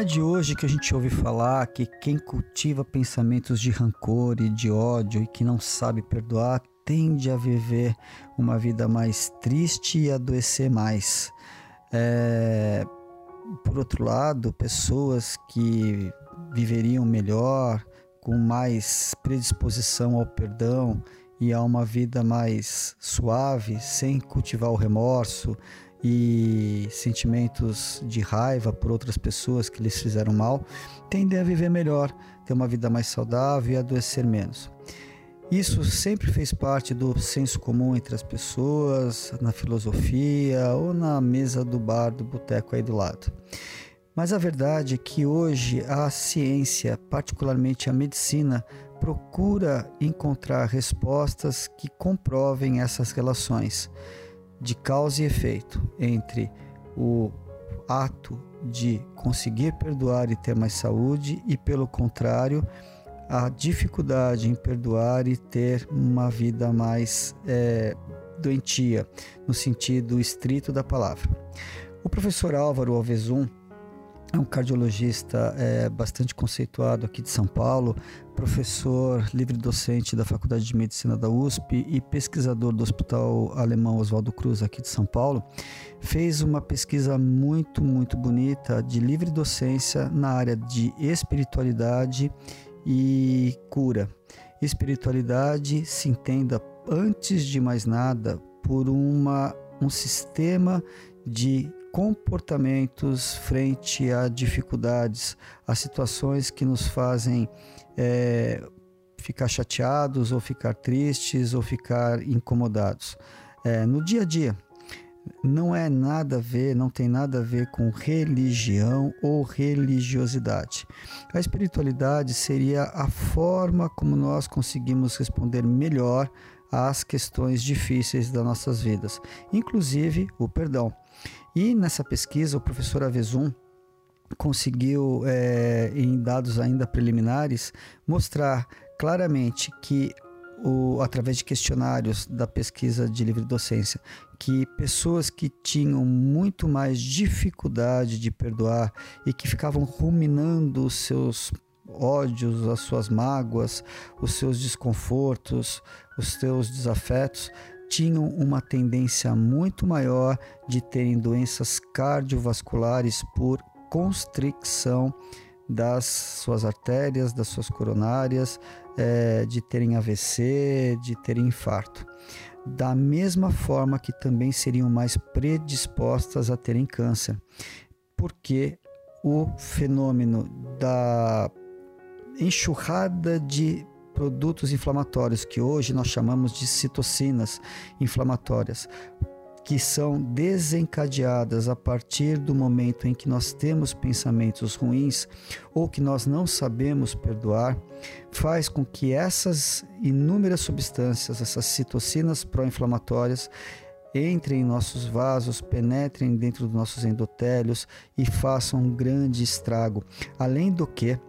é de hoje que a gente ouve falar que quem cultiva pensamentos de rancor e de ódio e que não sabe perdoar tende a viver uma vida mais triste e adoecer mais. É, por outro lado, pessoas que viveriam melhor, com mais predisposição ao perdão e a uma vida mais suave, sem cultivar o remorso e sentimentos de raiva por outras pessoas que lhes fizeram mal, tendem a viver melhor, ter uma vida mais saudável e adoecer menos. Isso sempre fez parte do senso comum entre as pessoas, na filosofia ou na mesa do bar do boteco aí do lado. Mas a verdade é que hoje a ciência, particularmente a medicina, procura encontrar respostas que comprovem essas relações de causa e efeito entre o ato de conseguir perdoar e ter mais saúde e, pelo contrário, a dificuldade em perdoar e ter uma vida mais é, doentia, no sentido estrito da palavra. O professor Álvaro Alvezum é um cardiologista é, bastante conceituado aqui de São Paulo, professor livre-docente da Faculdade de Medicina da USP e pesquisador do Hospital Alemão Oswaldo Cruz aqui de São Paulo, fez uma pesquisa muito, muito bonita de livre docência na área de espiritualidade e cura. Espiritualidade se entenda, antes de mais nada, por uma, um sistema de comportamentos frente a dificuldades, a situações que nos fazem é, ficar chateados ou ficar tristes ou ficar incomodados. É, no dia a dia, não é nada a ver, não tem nada a ver com religião ou religiosidade. A espiritualidade seria a forma como nós conseguimos responder melhor às questões difíceis das nossas vidas, inclusive o perdão. E nessa pesquisa, o professor Avezum conseguiu, é, em dados ainda preliminares, mostrar claramente que o, através de questionários da pesquisa de livre docência, que pessoas que tinham muito mais dificuldade de perdoar e que ficavam ruminando os seus ódios, as suas mágoas, os seus desconfortos, os seus desafetos, tinham uma tendência muito maior de terem doenças cardiovasculares por constricção das suas artérias, das suas coronárias, é, de terem AVC, de terem infarto. Da mesma forma que também seriam mais predispostas a terem câncer, porque o fenômeno da enxurrada de produtos inflamatórios, que hoje nós chamamos de citocinas inflamatórias, que são desencadeadas a partir do momento em que nós temos pensamentos ruins ou que nós não sabemos perdoar, faz com que essas inúmeras substâncias, essas citocinas pró-inflamatórias, entrem em nossos vasos, penetrem dentro dos nossos endotélios e façam um grande estrago. Além do que,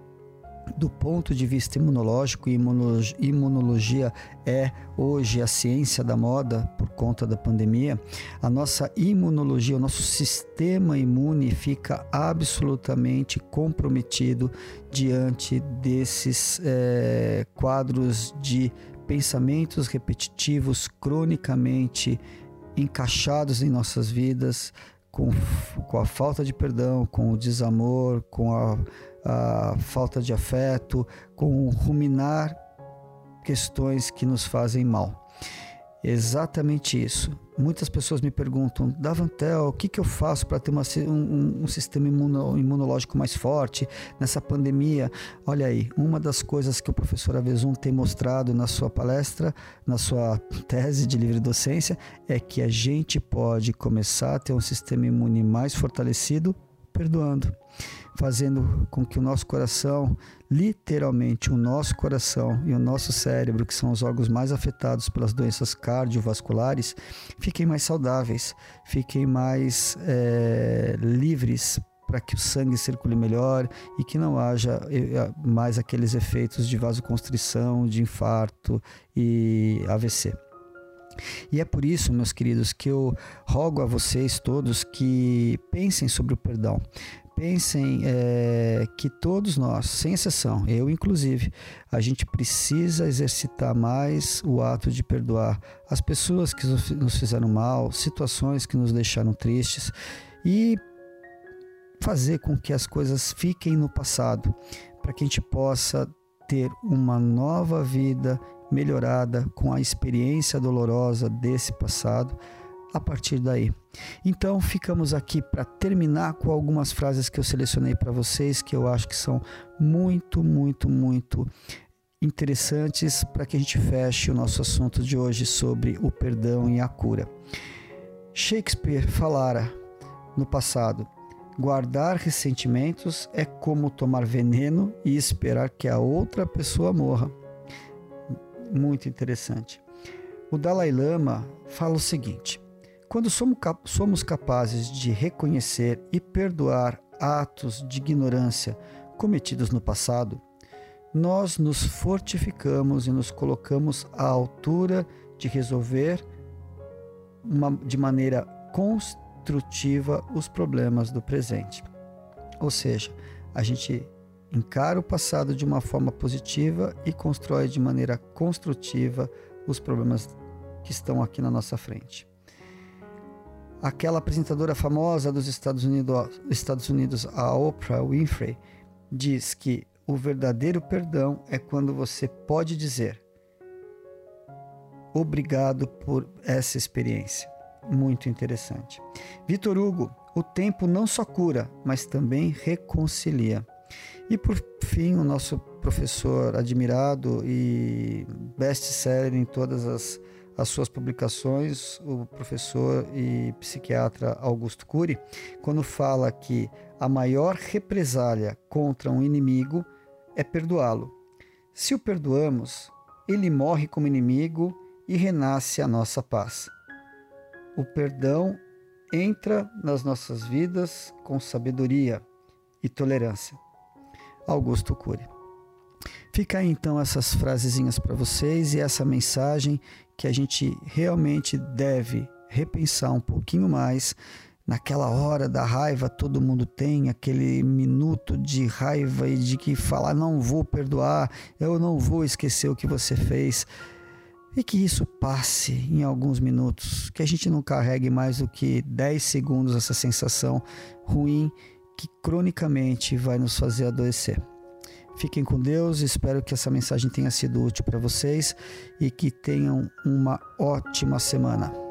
do ponto de vista imunológico, imunologia, é hoje a ciência da moda por conta da pandemia, a nossa imunologia, o nosso sistema imune fica absolutamente comprometido diante desses é, quadros de pensamentos repetitivos cronicamente encaixados em nossas vidas, com, com a falta de perdão, com o desamor, com a a falta de afeto, com ruminar questões que nos fazem mal. Exatamente isso. Muitas pessoas me perguntam, Davantel, o que, que eu faço para ter uma, um, um, sistema imuno, imunológico mais forte nessa pandemia? Olha aí, uma das coisas que o professor Avezum tem mostrado na sua palestra, na sua tese de livre docência, é que a gente pode começar a ter um sistema imune mais fortalecido perdoando fazendo com que o nosso coração, literalmente o nosso coração e o nosso cérebro, que são os órgãos mais afetados pelas doenças cardiovasculares, fiquem mais saudáveis, fiquem mais é, livres para que o sangue circule melhor e que não haja eh, mais aqueles efeitos de vasoconstrição, de infarto e AVC. E é por isso, meus queridos, que eu rogo a vocês todos que pensem sobre o perdão. pensem é, que todos nós, sem exceção, eu inclusive, a gente precisa exercitar mais o ato de perdoar as pessoas que nos fizeram mal, situações que nos deixaram tristes e fazer com que as coisas fiquem no passado, para que a gente possa ter uma nova vida melhorada com a experiência dolorosa desse passado a partir daí. Então ficamos aqui para terminar com algumas frases que eu selecionei para vocês que eu acho que são muito, muito, muito interessantes para que a gente feche o nosso assunto de hoje sobre o perdão e a cura. Shakespeare falara no passado: guardar ressentimentos é como tomar veneno e esperar que a outra pessoa morra. Muito interessante. O Dalai Lama fala o seguinte: quando somos capazes de reconhecer e perdoar atos de ignorância cometidos no passado, nós nos fortificamos e nos colocamos à altura de resolver uma, de maneira construtiva os problemas do presente. Ou seja, a gente encara o passado de uma forma positiva e constrói de maneira construtiva os problemas que estão aqui na nossa frente aquela apresentadora famosa dos Estados Unidos, Estados Unidos, a Oprah Winfrey, diz que o verdadeiro perdão é quando você pode dizer obrigado por essa experiência. Muito interessante. Vitor Hugo, o tempo não só cura, mas também reconcilia. E por fim, o nosso professor admirado e best-seller em todas as as suas publicações, o professor e psiquiatra Augusto Cury, quando fala que a maior represália contra um inimigo é perdoá-lo. Se o perdoamos, ele morre como inimigo e renasce a nossa paz. O perdão entra nas nossas vidas com sabedoria e tolerância. Augusto Cury. Fica aí então essas frasezinhas para vocês e essa mensagem que a gente realmente deve repensar um pouquinho mais. Naquela hora da raiva, todo mundo tem aquele minuto de raiva e de que falar não vou perdoar, eu não vou esquecer o que você fez. E que isso passe em alguns minutos, que a gente não carregue mais do que 10 segundos essa sensação ruim que cronicamente vai nos fazer adoecer. Fiquem com Deus, espero que essa mensagem tenha sido útil para vocês e que tenham uma ótima semana.